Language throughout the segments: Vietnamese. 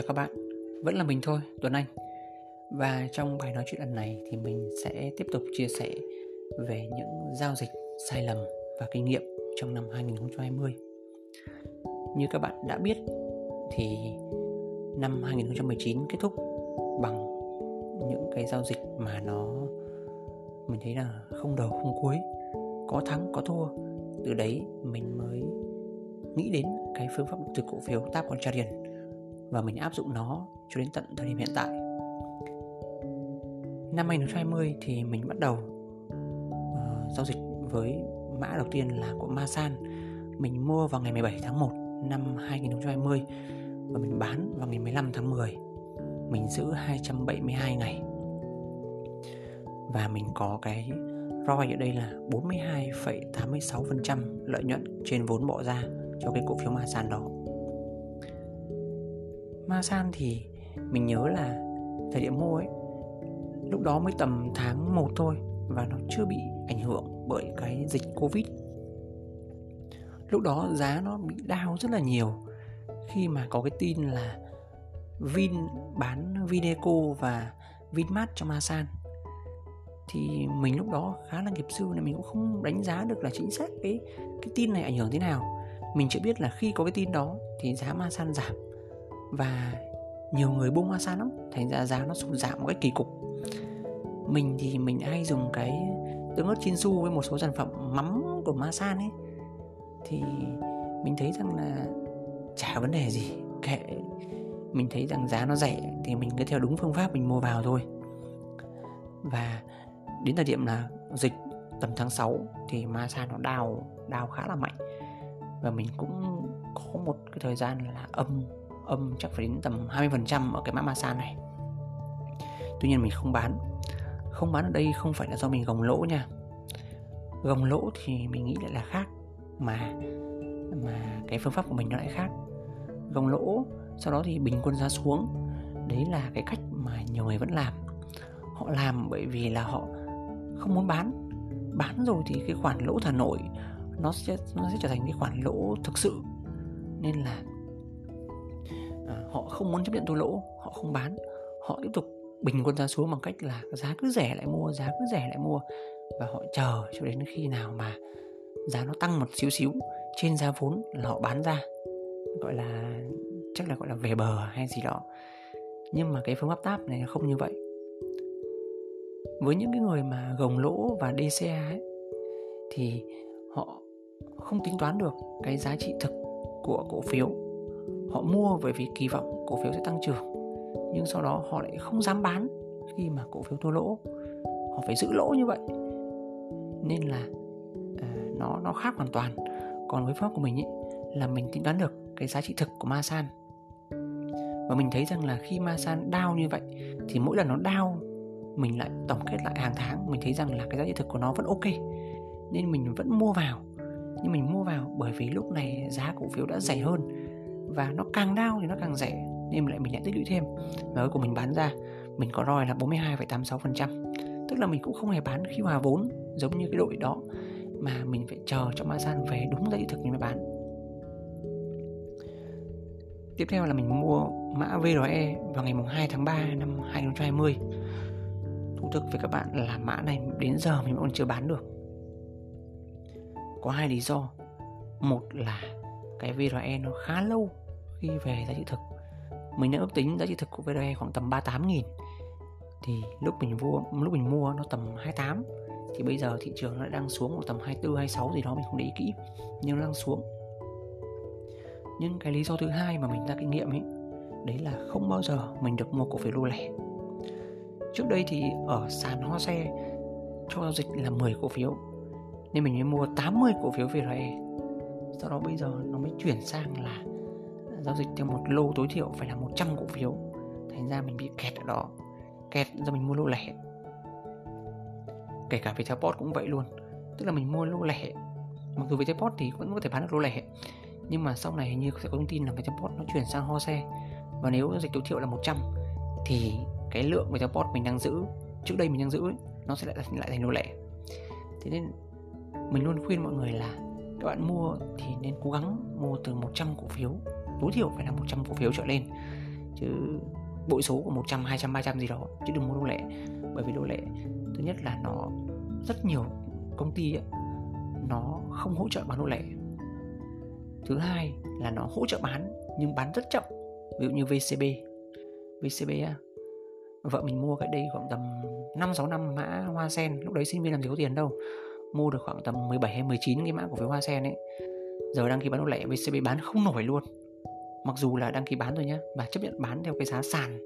Chào các bạn, vẫn là mình thôi, Tuấn Anh. Và trong bài nói chuyện lần này thì mình sẽ tiếp tục chia sẻ về những giao dịch sai lầm và kinh nghiệm trong năm 2020 Như các bạn đã biết thì năm 2019 kết thúc bằng những cái giao dịch mà nó mình thấy là không đầu không cuối có thắng có thua. Từ đấy mình mới nghĩ đến cái phương pháp từ cổ phiếu Tab Contrarian và mình áp dụng nó cho đến tận thời điểm hiện tại. Năm 2020 thì mình bắt đầu uh, giao dịch với mã đầu tiên là của Masan. Mình mua vào ngày 17 tháng 1 năm 2020 và mình bán vào ngày 15 tháng 10. Mình giữ 272 ngày. Và mình có cái ROI ở đây là 42,86% lợi nhuận trên vốn bỏ ra cho cái cổ phiếu Masan đó. Masan thì mình nhớ là thời điểm mua ấy, lúc đó mới tầm tháng 1 thôi và nó chưa bị ảnh hưởng bởi cái dịch Covid. Lúc đó giá nó bị đau rất là nhiều khi mà có cái tin là Vin bán Vineco và Vinmart cho Masan thì mình lúc đó khá là nghiệp sư nên mình cũng không đánh giá được là chính xác cái cái tin này ảnh hưởng thế nào. Mình chỉ biết là khi có cái tin đó thì giá Masan giảm và nhiều người bung Masan lắm, thành ra giá nó sụt giảm một cách kỳ cục. Mình thì mình hay dùng cái tương ớt Chinsu với một số sản phẩm mắm của Masan ấy. Thì mình thấy rằng là chả vấn đề gì, kệ. Mình thấy rằng giá nó rẻ thì mình cứ theo đúng phương pháp mình mua vào thôi. Và đến thời điểm là dịch tầm tháng 6 thì Masan nó đào đào khá là mạnh. Và mình cũng có một cái thời gian là âm âm chắc phải đến tầm 20% ở cái mã Masan này. Tuy nhiên mình không bán. Không bán ở đây không phải là do mình gồng lỗ nha. Gồng lỗ thì mình nghĩ lại là khác, Mà mà cái phương pháp của mình nó lại khác. Gồng lỗ, Sau đó thì bình quân giá xuống. Đấy là cái cách mà nhiều người vẫn làm. Họ làm bởi vì là họ không muốn bán. Bán rồi thì cái khoản lỗ thả nổi nó sẽ nó sẽ trở thành cái khoản lỗ thực sự. Nên là à, họ không muốn chấp nhận thua lỗ họ không bán. Họ tiếp tục bình quân giá xuống bằng cách là giá cứ rẻ lại mua giá cứ rẻ lại mua. Và họ chờ cho đến khi nào mà giá nó tăng một xíu xíu trên giá vốn là họ bán ra. Gọi là chắc là gọi là về bờ hay gì đó. Nhưng mà cái phương pháp táp này không như vậy. Với những cái người mà gồng lỗ và DCA ấy, thì họ không tính toán được cái giá trị thực của cổ phiếu họ mua bởi vì kỳ vọng cổ phiếu sẽ tăng trưởng nhưng sau đó họ lại không dám bán khi mà cổ phiếu thua lỗ. Họ phải giữ lỗ như vậy. Nên là uh, nó nó khác hoàn toàn. Còn với pháp của mình ý, là mình tính toán được cái giá trị thực của Masan và mình thấy rằng là khi Masan đau như vậy thì mỗi lần nó đau mình lại tổng kết lại hàng tháng mình thấy rằng là cái giá trị thực của nó vẫn ok. Nên mình vẫn mua vào. Nhưng mình mua vào bởi vì lúc này giá cổ phiếu đã rẻ hơn và nó càng đau thì nó càng rẻ nên lại mình lại tích lũy thêm. Và cuối cùng mình bán ra mình có ROI là 42,86% tức là mình cũng không hề bán khi hòa vốn giống như cái đội đó mà mình phải chờ cho Masan về đúng giá thị thực mình mới bán. Tiếp theo là mình mua mã VRE vào ngày 2 tháng 3 năm 2020 thú thực với các bạn là mã này đến giờ mình vẫn chưa bán được. Có hai lý do. Một là cái VRE nó khá lâu khi về giá trị thực. Mình đã ước tính giá trị thực của VDE khoảng tầm 38 nghìn. Thì lúc mình mua lúc mình mua nó tầm 28 thì bây giờ thị trường nó đang xuống một tầm 24 26 gì đó, mình không để ý kỹ. Nhưng nó đang xuống. Nhưng cái lý do thứ hai mà mình ra kinh nghiệm ấy, đấy là không bao giờ mình được mua cổ phiếu lô lẻ. Trước đây thì ở sàn hoa xe cho giao dịch là 10 cổ phiếu, nên mình mới mua 80 cổ phiếu VRE sau đó bây giờ nó mới chuyển sang là giao dịch theo một lô tối thiểu phải là 100 cổ phiếu. Thành ra mình bị kẹt ở đó. Kẹt do mình mua lô lẻ. Kể cả Viettelport cũng vậy luôn. Tức là mình mua lô lẻ. Mặc dù Viettelport thì vẫn có thể bán được lô lẻ. Nhưng mà sau này hình như sẽ có thông tin là Viettelport nó chuyển sang ho xe. Và nếu giao dịch tối thiểu là 100 thì cái lượng Viettelport mình đang giữ trước đây mình đang giữ ấy, nó sẽ lại lại thành lô lẻ. Thế nên mình luôn khuyên mọi người là các bạn mua thì nên cố gắng mua từ 100 cổ phiếu tối thiểu phải là 100 cổ phiếu trở lên. Chứ bội số của 100, 200, 300 gì đó chứ đừng mua đô lệ bởi vì đô lệ thứ nhất là nó rất nhiều công ty ấy, nó không hỗ trợ bán đô lệ thứ hai là nó hỗ trợ bán nhưng bán rất chậm. Ví dụ như VCB VCB vợ mình mua cái đây khoảng tầm 5 6 năm mã hoa sen. Lúc đấy sinh viên làm gì có tiền đâu. Mua được khoảng tầm 17 hay 19 cái mã cổ phiếu hoa sen ấy. Giờ đăng ký bán đô lệ VCB bán không nổi luôn mặc dù là đăng ký bán rồi nhá và chấp nhận bán theo cái giá sàn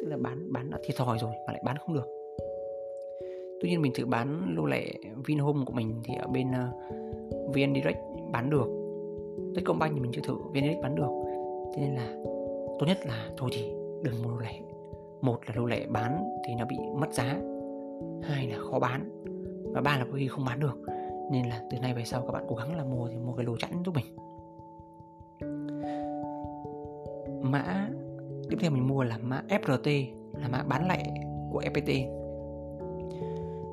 tức là bán bán đã thiệt thòi rồi mà lại bán không được. Tuy nhiên mình thử bán lô lẻ Vinhome của mình thì ở bên uh, VN Direct bán được. Techcombank thì mình chưa thử VN Direct bán được. Thế nên là tốt nhất là thôi thì đừng mua lô lẻ. một là lô lẻ bán thì nó bị mất giá. Hai là khó bán. Và ba là có khi không bán được. Nên là từ nay về sau các bạn cố gắng là mua thì mua cái lô chẵn giúp mình. Mã tiếp theo mình mua là mã FRT là mã bán lẻ của FPT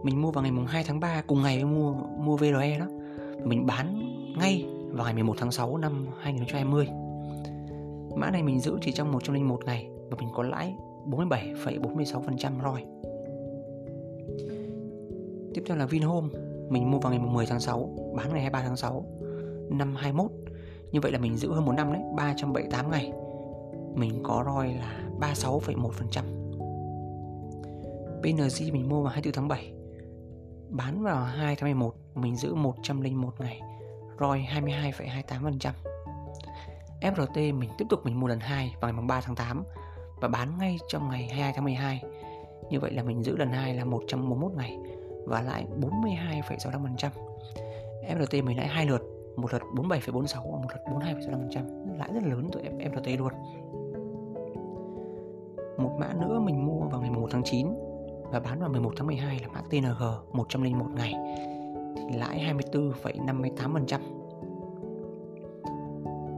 mình mua vào ngày mùng 2 tháng 3 cùng ngày với mua mua VRE đó. Mình bán ngay vào ngày 11 tháng 6 năm 2020 mã này mình giữ chỉ trong 101 ngày và mình có lãi 47,46% ROI tiếp theo là Vinhome mình mua vào ngày 10 tháng 6 bán ngày 23 tháng 6 năm 21 như vậy là mình giữ hơn một năm đấy 378 ngày mình có ROI là 36,1% PNG mình mua vào 24 tháng 7 Bán vào 2 tháng 11 Mình giữ 101 ngày ROI 22,28% FRT mình tiếp tục mình mua lần 2 vào ngày 3 tháng 8 Và bán ngay trong ngày 22 tháng 12 Như vậy là mình giữ lần 2 là 141 ngày Và lại 42,65% FRT mình lại hai lượt Một lượt 47,46 và một lượt 42,65% Lãi rất lớn từ FRT luôn một mã nữa mình mua vào ngày 1 tháng 9 và bán vào 11 tháng 12 là mã TNG 101 ngày thì lãi 24,58%.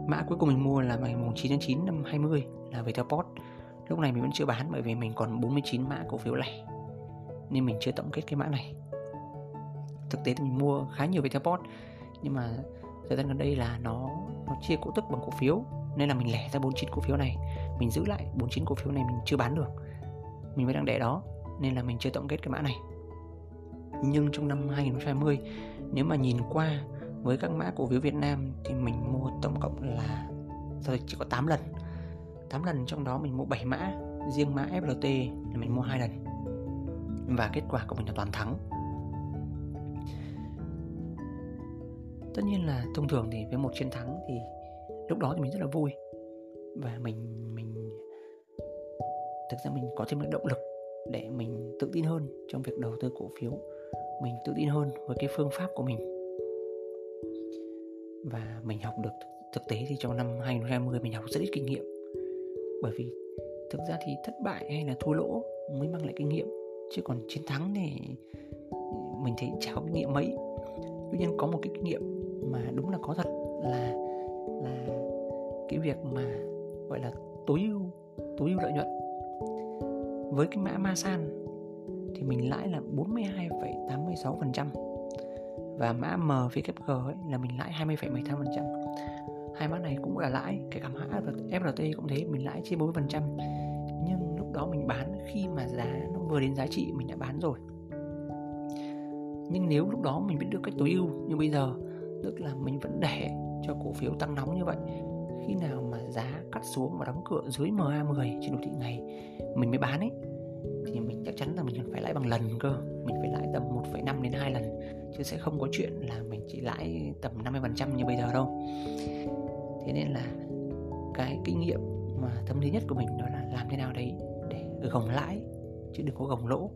Mã cuối cùng mình mua là ngày 9 tháng 9 năm 20 là Viettelport. Lúc này mình vẫn chưa bán bởi vì mình còn 49 mã cổ phiếu lẻ nên mình chưa tổng kết cái mã này. Thực tế thì mình mua khá nhiều Viettelport nhưng mà thời gian gần đây là nó nó chia cổ tức bằng cổ phiếu nên là mình lẻ ra 49 cổ phiếu này, mình giữ lại 49 cổ phiếu này mình chưa bán được. Mình mới đang để đó, nên là mình chưa tổng kết cái mã này. Nhưng trong năm 2020 nếu mà nhìn qua với các mã cổ phiếu Việt Nam thì mình mua tổng cộng là, thôi chỉ có 8 lần. 8 lần trong đó mình mua 7 mã, riêng mã FLT là mình mua hai lần. Và kết quả của mình là toàn thắng. Tất nhiên là thông thường thì với một chiến thắng thì lúc đó thì mình rất là vui. Và mình mình, thực ra mình có thêm được động lực để mình tự tin hơn trong việc đầu tư cổ phiếu. Mình tự tin hơn với cái phương pháp của mình. Và mình học được thực tế thì trong năm 2020 mình học rất ít kinh nghiệm. Bởi vì thực ra thì thất bại hay là thua lỗ mới mang lại kinh nghiệm. Chứ còn chiến thắng thì mình thấy chả có kinh nghiệm mấy. Tuy nhiên có một cái kinh nghiệm mà đúng là có thật là là cái việc mà gọi là tối ưu tối ưu lợi nhuận. Với cái mã Masan thì mình lãi là 42,86% và mã MVKG ấy là mình lãi 20,18% hai mã này cũng là lãi kể cả mã FRT cũng thế mình lãi trên 40% nhưng lúc đó mình bán khi mà giá nó vừa đến giá trị mình đã bán rồi. Nhưng nếu lúc đó mình biết được cách tối ưu như bây giờ tức là mình vẫn để cho cổ phiếu tăng nóng như vậy. Khi nào mà giá cắt xuống và đóng cửa dưới MA10 trên đồ thị ngày mình mới bán ấy thì mình chắc chắn là mình phải lãi bằng lần cơ. Mình phải lãi tầm 1,5 đến 2 lần chứ sẽ không có chuyện là mình chỉ lãi tầm 50% như bây giờ đâu. Thế nên là cái kinh nghiệm mà tâm lý nhất của mình đó là làm thế nào đấy để gồng lãi chứ đừng có gồng lỗ.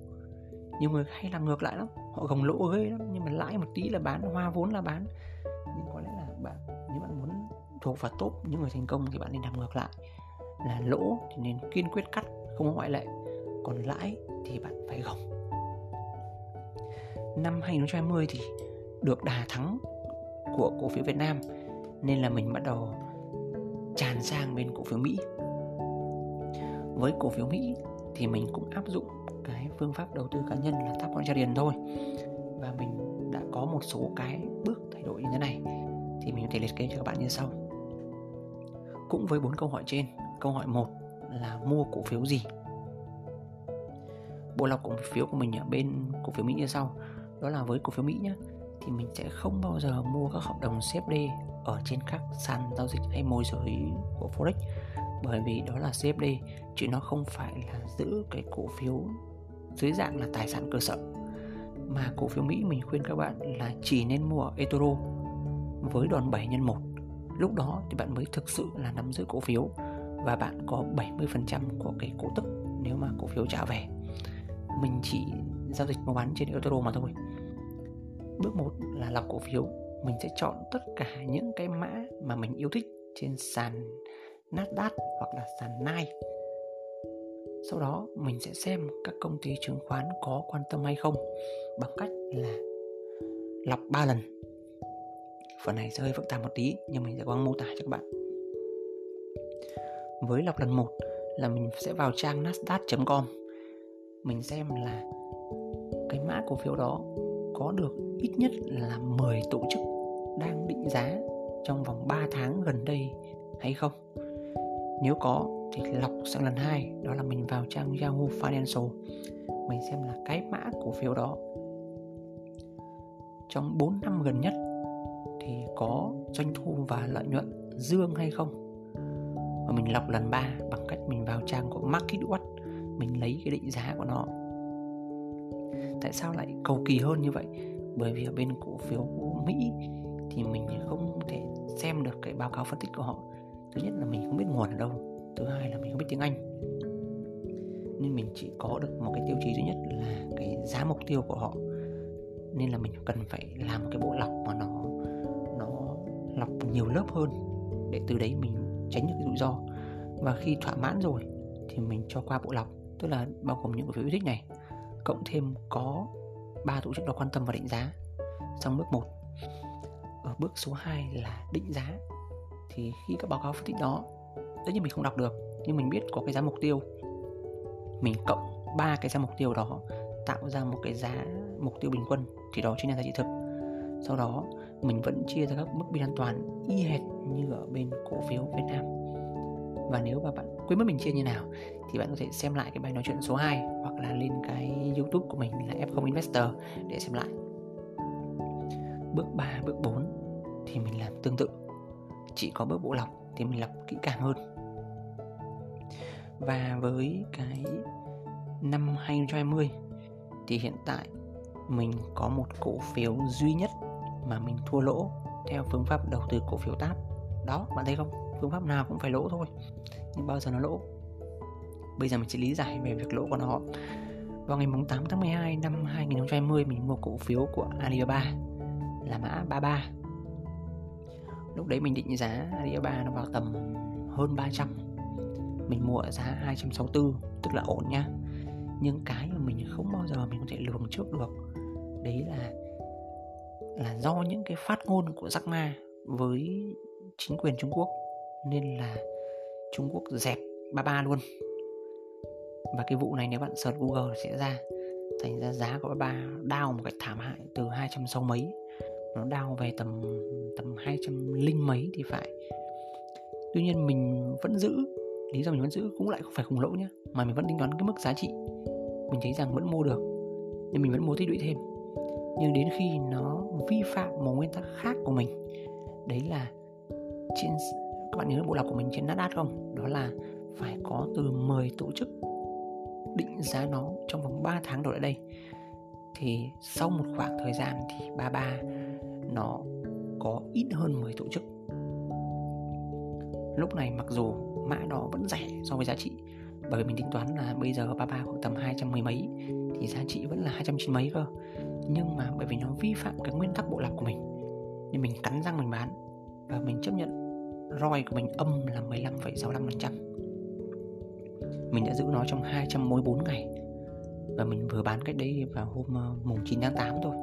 Nhiều người hay làm ngược lại lắm họ gồng lỗ ghê lắm nhưng mà lãi một tí là bán hoa vốn là bán. Nhưng có lẽ là nếu bạn muốn thuộc vào top những người thành công thì bạn nên làm ngược lại. Là lỗ thì nên kiên quyết cắt, không có ngoại lệ. Còn lãi thì bạn phải gồng. Năm 2020 thì được đà thắng của cổ phiếu Việt Nam, nên là mình bắt đầu tràn sang bên cổ phiếu Mỹ. Với cổ phiếu Mỹ thì mình cũng áp dụng cái phương pháp đầu tư cá nhân là tap on thôi. Và mình đã có một số cái bước thay đổi như thế này thì mình có thể liệt kê cho các bạn như sau. Cũng với bốn câu hỏi trên, câu hỏi 1 là mua cổ phiếu gì? Bộ lọc cổ phiếu của mình ở bên cổ phiếu Mỹ như sau. Đó là với cổ phiếu Mỹ nhé thì mình sẽ không bao giờ mua các hợp đồng CFD ở trên các sàn giao dịch hay môi giới của Forex, bởi vì đó là CFD chứ nó không phải là giữ cái cổ phiếu dưới dạng là tài sản cơ sở. Mà cổ phiếu Mỹ mình khuyên các bạn là chỉ nên mua ở eToro với đòn 7 nhân 1 lúc đó thì bạn mới thực sự là nắm giữ cổ phiếu và bạn có 70% của cái cổ tức nếu mà cổ phiếu trả về. Mình chỉ giao dịch mua bán trên eToro mà thôi. Bước 1 là lọc cổ phiếu. Mình sẽ chọn tất cả những cái mã mà mình yêu thích trên sàn Nasdaq hoặc là sàn Nike sau đó mình sẽ xem các công ty chứng khoán có quan tâm hay không bằng cách là lọc 3 lần phần này sẽ hơi phức tạp một tí, nhưng mình sẽ có mô tả cho các bạn. Với lọc lần 1 là mình sẽ vào trang nasdaq.com mình xem là cái mã cổ phiếu đó có được ít nhất là 10 tổ chức đang định giá trong vòng 3 tháng gần đây hay không. Nếu có thì lọc sang lần hai, đó là mình vào trang Yahoo Financial. Mình xem là cái mã cổ phiếu đó trong 4 năm gần nhất thì có doanh thu và lợi nhuận dương hay không? Và mình lọc lần 3 bằng cách mình vào trang của MarketWatch mình lấy cái định giá của nó. Tại sao lại cầu kỳ hơn như vậy? Bởi vì ở bên cổ phiếu của Mỹ thì mình không thể xem được cái báo cáo phân tích của họ. Thứ nhất là mình không biết nguồn ở đâu, thứ hai là mình không biết tiếng Anh. Nên mình chỉ có được một cái tiêu chí duy nhất là cái giá mục tiêu của họ. Nên là mình cần phải làm một cái bộ lọc mà nó nó lọc nhiều lớp hơn để từ đấy mình tránh được cái rủi ro. Và khi thỏa mãn rồi thì mình cho qua bộ lọc, tức là bao gồm những cổ phiếu yêu thích này, cộng thêm có ba tổ chức đó quan tâm và định giá xong bước 1 ở bước số 2 là định giá. Thì khi các báo cáo phân tích đó, tất nhiên mình không đọc được, nhưng mình biết có cái giá mục tiêu. Mình cộng ba cái giá mục tiêu đó tạo ra một cái giá mục tiêu bình quân, thì đó chính là giá trị thực sau đó mình vẫn chia ra các mức biên an toàn y hệt như ở bên cổ phiếu Việt Nam và nếu mà bạn quên mất mình chia như nào thì bạn có thể xem lại cái bài nói chuyện số 2 hoặc là lên cái YouTube của mình là F0 Investor để xem lại. Bước 3, bước 4 thì mình làm tương tự. Chỉ có bước bộ lọc thì mình lọc kỹ càng hơn. Và với cái năm 2020 thì hiện tại mình có một cổ phiếu duy nhất mà mình thua lỗ theo phương pháp đầu tư cổ phiếu táp đó, bạn thấy không? Phương pháp nào cũng phải lỗ thôi, nhưng bao giờ nó lỗ? Bây giờ mình sẽ lý giải về việc lỗ của nó. Vào ngày 8 tháng 12 năm 2020 mình mua cổ phiếu của Alibaba là mã 33 lúc đấy mình định giá Alibaba nó vào tầm hơn 300 mình mua ở giá 264 tức là ổn nhá nhưng cái mà mình không bao giờ mình có thể lường trước được, đấy là là do những cái phát ngôn của Jack Ma với chính quyền Trung Quốc, nên là Trung Quốc dẹp ba ba luôn. Và cái vụ này nếu bạn search Google sẽ ra, thành ra giá của ba ba đau một cách thảm hại từ 260 mấy, nó đau về tầm tầm 200 linh mấy thì phải. Tuy nhiên mình vẫn giữ, lý do mình vẫn giữ cũng lại không phải khủng lỗ nhé mà mình vẫn tính toán cái mức giá trị mình thấy rằng vẫn mua được, nhưng mình vẫn mua tích lũy thêm nhưng đến khi nó vi phạm một nguyên tắc khác của mình, đấy là trên các bạn nhớ bộ lọc của mình trên Nasdaq không? Đó là phải có từ 10 tổ chức định giá nó trong vòng 3 tháng đổ lại đây. Thì sau một khoảng thời gian thì 33 nó có ít hơn 10 tổ chức. Lúc này mặc dù mã đó vẫn rẻ so với giá trị, bởi vì mình tính toán là bây giờ 33 khoảng tầm 210 mấy, thì giá trị vẫn là 290 mấy cơ nhưng mà bởi vì nó vi phạm cái nguyên tắc bộ lọc của mình nên mình cắn răng mình bán. Và mình chấp nhận ROI của mình âm là 15,65% mình đã giữ nó trong 244 ngày. Và mình vừa bán cách đấy vào hôm ờ, mùng 9 tháng 8 thôi.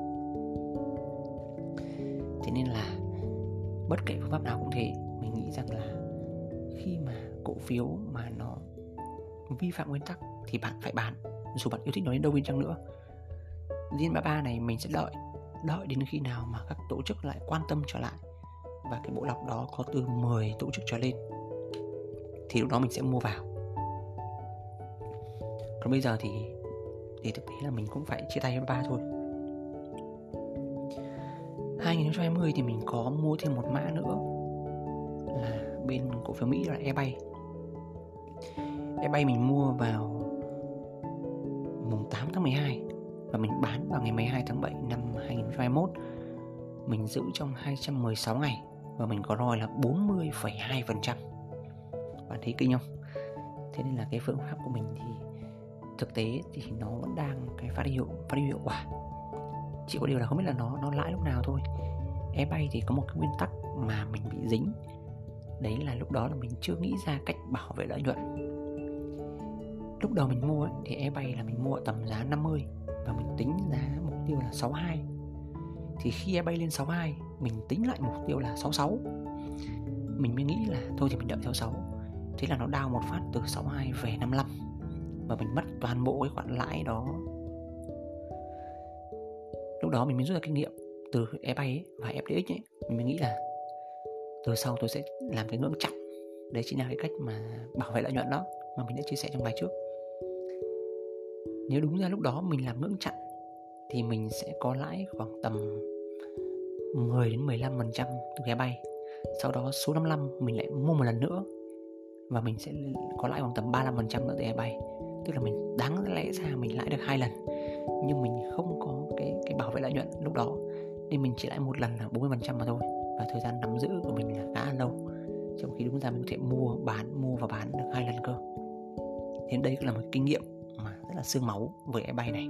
Thế nên là bất kể phương pháp nào cũng thế mình nghĩ rằng là khi mà cổ phiếu mà nó vi phạm nguyên tắc thì bạn phải bán. Dù bạn yêu thích nó đến đâu đi chăng nữa. Zin 33 này mình sẽ đợi đợi đến khi nào mà các tổ chức lại quan tâm trở lại. Và cái bộ lọc đó có từ 10 tổ chức trở lên, thì lúc đó mình sẽ mua vào. Còn bây giờ thì thì thực tế là mình cũng phải chia tay với ba thôi. 2020 thì mình có mua thêm một mã nữa, là bên cổ phiếu Mỹ là eBay eBay mình mua vào mùng 8 tháng 12 và mình bán vào ngày 12 tháng 7 năm 2021 mình giữ trong 216 ngày và mình có ROI là 40,2% bạn thấy kinh không? Thế nên là cái phương pháp của mình thì thực tế thì nó vẫn đang cái phát hiệu phát hiệu quả. Chỉ có điều là không biết là nó nó lãi lúc nào thôi. eBay thì có một cái nguyên tắc mà mình bị dính. Đấy là lúc đó là mình chưa nghĩ ra cách bảo vệ lợi nhuận. Lúc đầu mình mua ấy, thì eBay là mình mua tầm giá 50 và mình tính giá mục tiêu là 62 thì khi eBay lên 62 mình tính lại mục tiêu là 66 mình mới nghĩ là thôi thì mình đợi 66 thế là nó đau một phát từ 62 về 55 và mình mất toàn bộ cái khoản lãi đó. Lúc đó mình mới rút ra kinh nghiệm từ eBay ấy và e FDX ấy. Mình mới nghĩ là từ sau tôi sẽ làm cái ngưỡng chặn. Đấy chính là cái cách mà bảo vệ lợi nhuận đó mà mình đã chia sẻ trong bài trước nếu đúng ra lúc đó mình làm ngưỡng chặn, thì mình sẽ có lãi khoảng tầm 10 đến 15% từ ghé bay. Sau đó số 55 mình lại mua một lần nữa, và mình sẽ có lãi khoảng tầm 35% nữa từ bay. Tức là mình đáng lẽ ra mình lãi được hai lần, nhưng mình không có cái cái bảo vệ lợi nhuận lúc đó nên mình chỉ lãi một lần là 40% mà thôi, và thời gian nắm giữ của mình là khá là lâu trong khi đúng ra mình có thể mua, bán, mua và bán được hai lần cơ thế đây cũng là một kinh nghiệm mà rất là xương máu với cái bay này.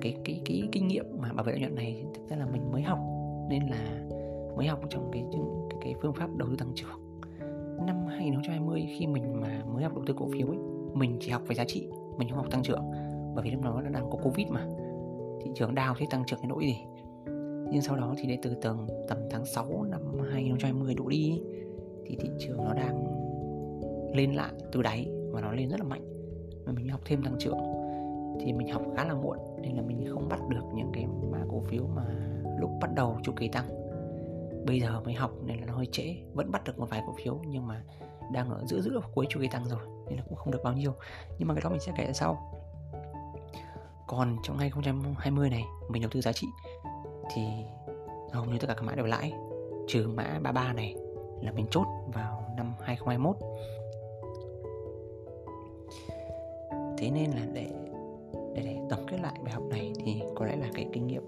Cái cái cái kinh nghiệm mà bảo vệ lợi nhuận này thực ra là mình mới học nên là mới học trong cái cái, cái phương pháp đầu tư tăng trưởng. Năm 2020 khi mình mà mới học đầu tư cổ phiếu ấy mình chỉ học về giá trị mình không học tăng trưởng bởi vì lúc đó nó đang có covid mà. Thị trường đào thế tăng trưởng cái nỗi gì? Nhưng sau đó thì đến từ tầng tầm tháng 6 năm 2020 đổ đi thì thị trường nó đang lên lại từ đáy và nó lên rất là mạnh. Mà mình học thêm tăng trưởng thì mình học khá là muộn, nên là mình không bắt được những cái mã cổ phiếu mà lúc bắt đầu chu kỳ tăng. Bây giờ mới học nên là nó hơi trễ, vẫn bắt được một vài cổ phiếu nhưng mà đang ở giữa giữa cuối chu kỳ tăng rồi, nên là cũng không được bao nhiêu. Nhưng mà cái đó mình sẽ kể sau. Còn trong 2020 này, mình đầu tư giá trị thì hầu như tất cả các mã đều lãi. Trừ mã 33 này là mình chốt vào năm 2021 thế nên là để để, để tổng kết lại bài học này thì có lẽ là cái kinh nghiệm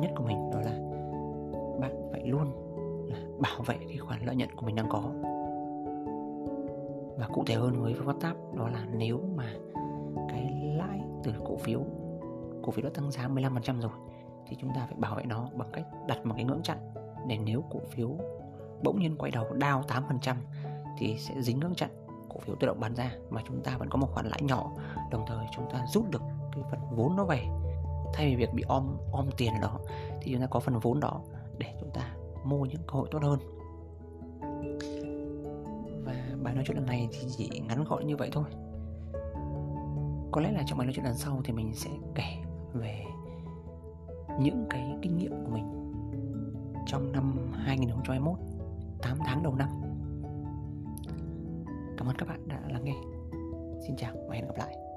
nhất của mình đó là bạn phải luôn là bảo vệ cái khoản lợi nhuận của mình đang có. Và cụ thể hơn với phương pháp đó là nếu mà cái lãi từ cổ phiếu cổ phiếu đã tăng giá 15% rồi thì chúng ta phải bảo vệ nó bằng cách đặt một cái ngưỡng chặn. Để nếu cổ phiếu bỗng nhiên quay đầu đao 8% thì sẽ dính ngưỡng chặn cổ phiếu tự động bán ra mà chúng ta vẫn có một khoản lãi nhỏ, đồng thời chúng ta rút được cái phần vốn nó về. Thay vì việc bị om om tiền ở đó, thì chúng ta có phần vốn đó để chúng ta mua những cơ hội tốt hơn. Và bài nói chuyện lần này thì chỉ ngắn gọn như vậy thôi. Có lẽ là trong bài nói chuyện lần sau thì mình sẽ kể về những cái kinh nghiệm của mình trong năm 2021 8 tháng đầu năm. Cảm ơn các bạn đã lắng nghe. Xin chào và hẹn gặp lại.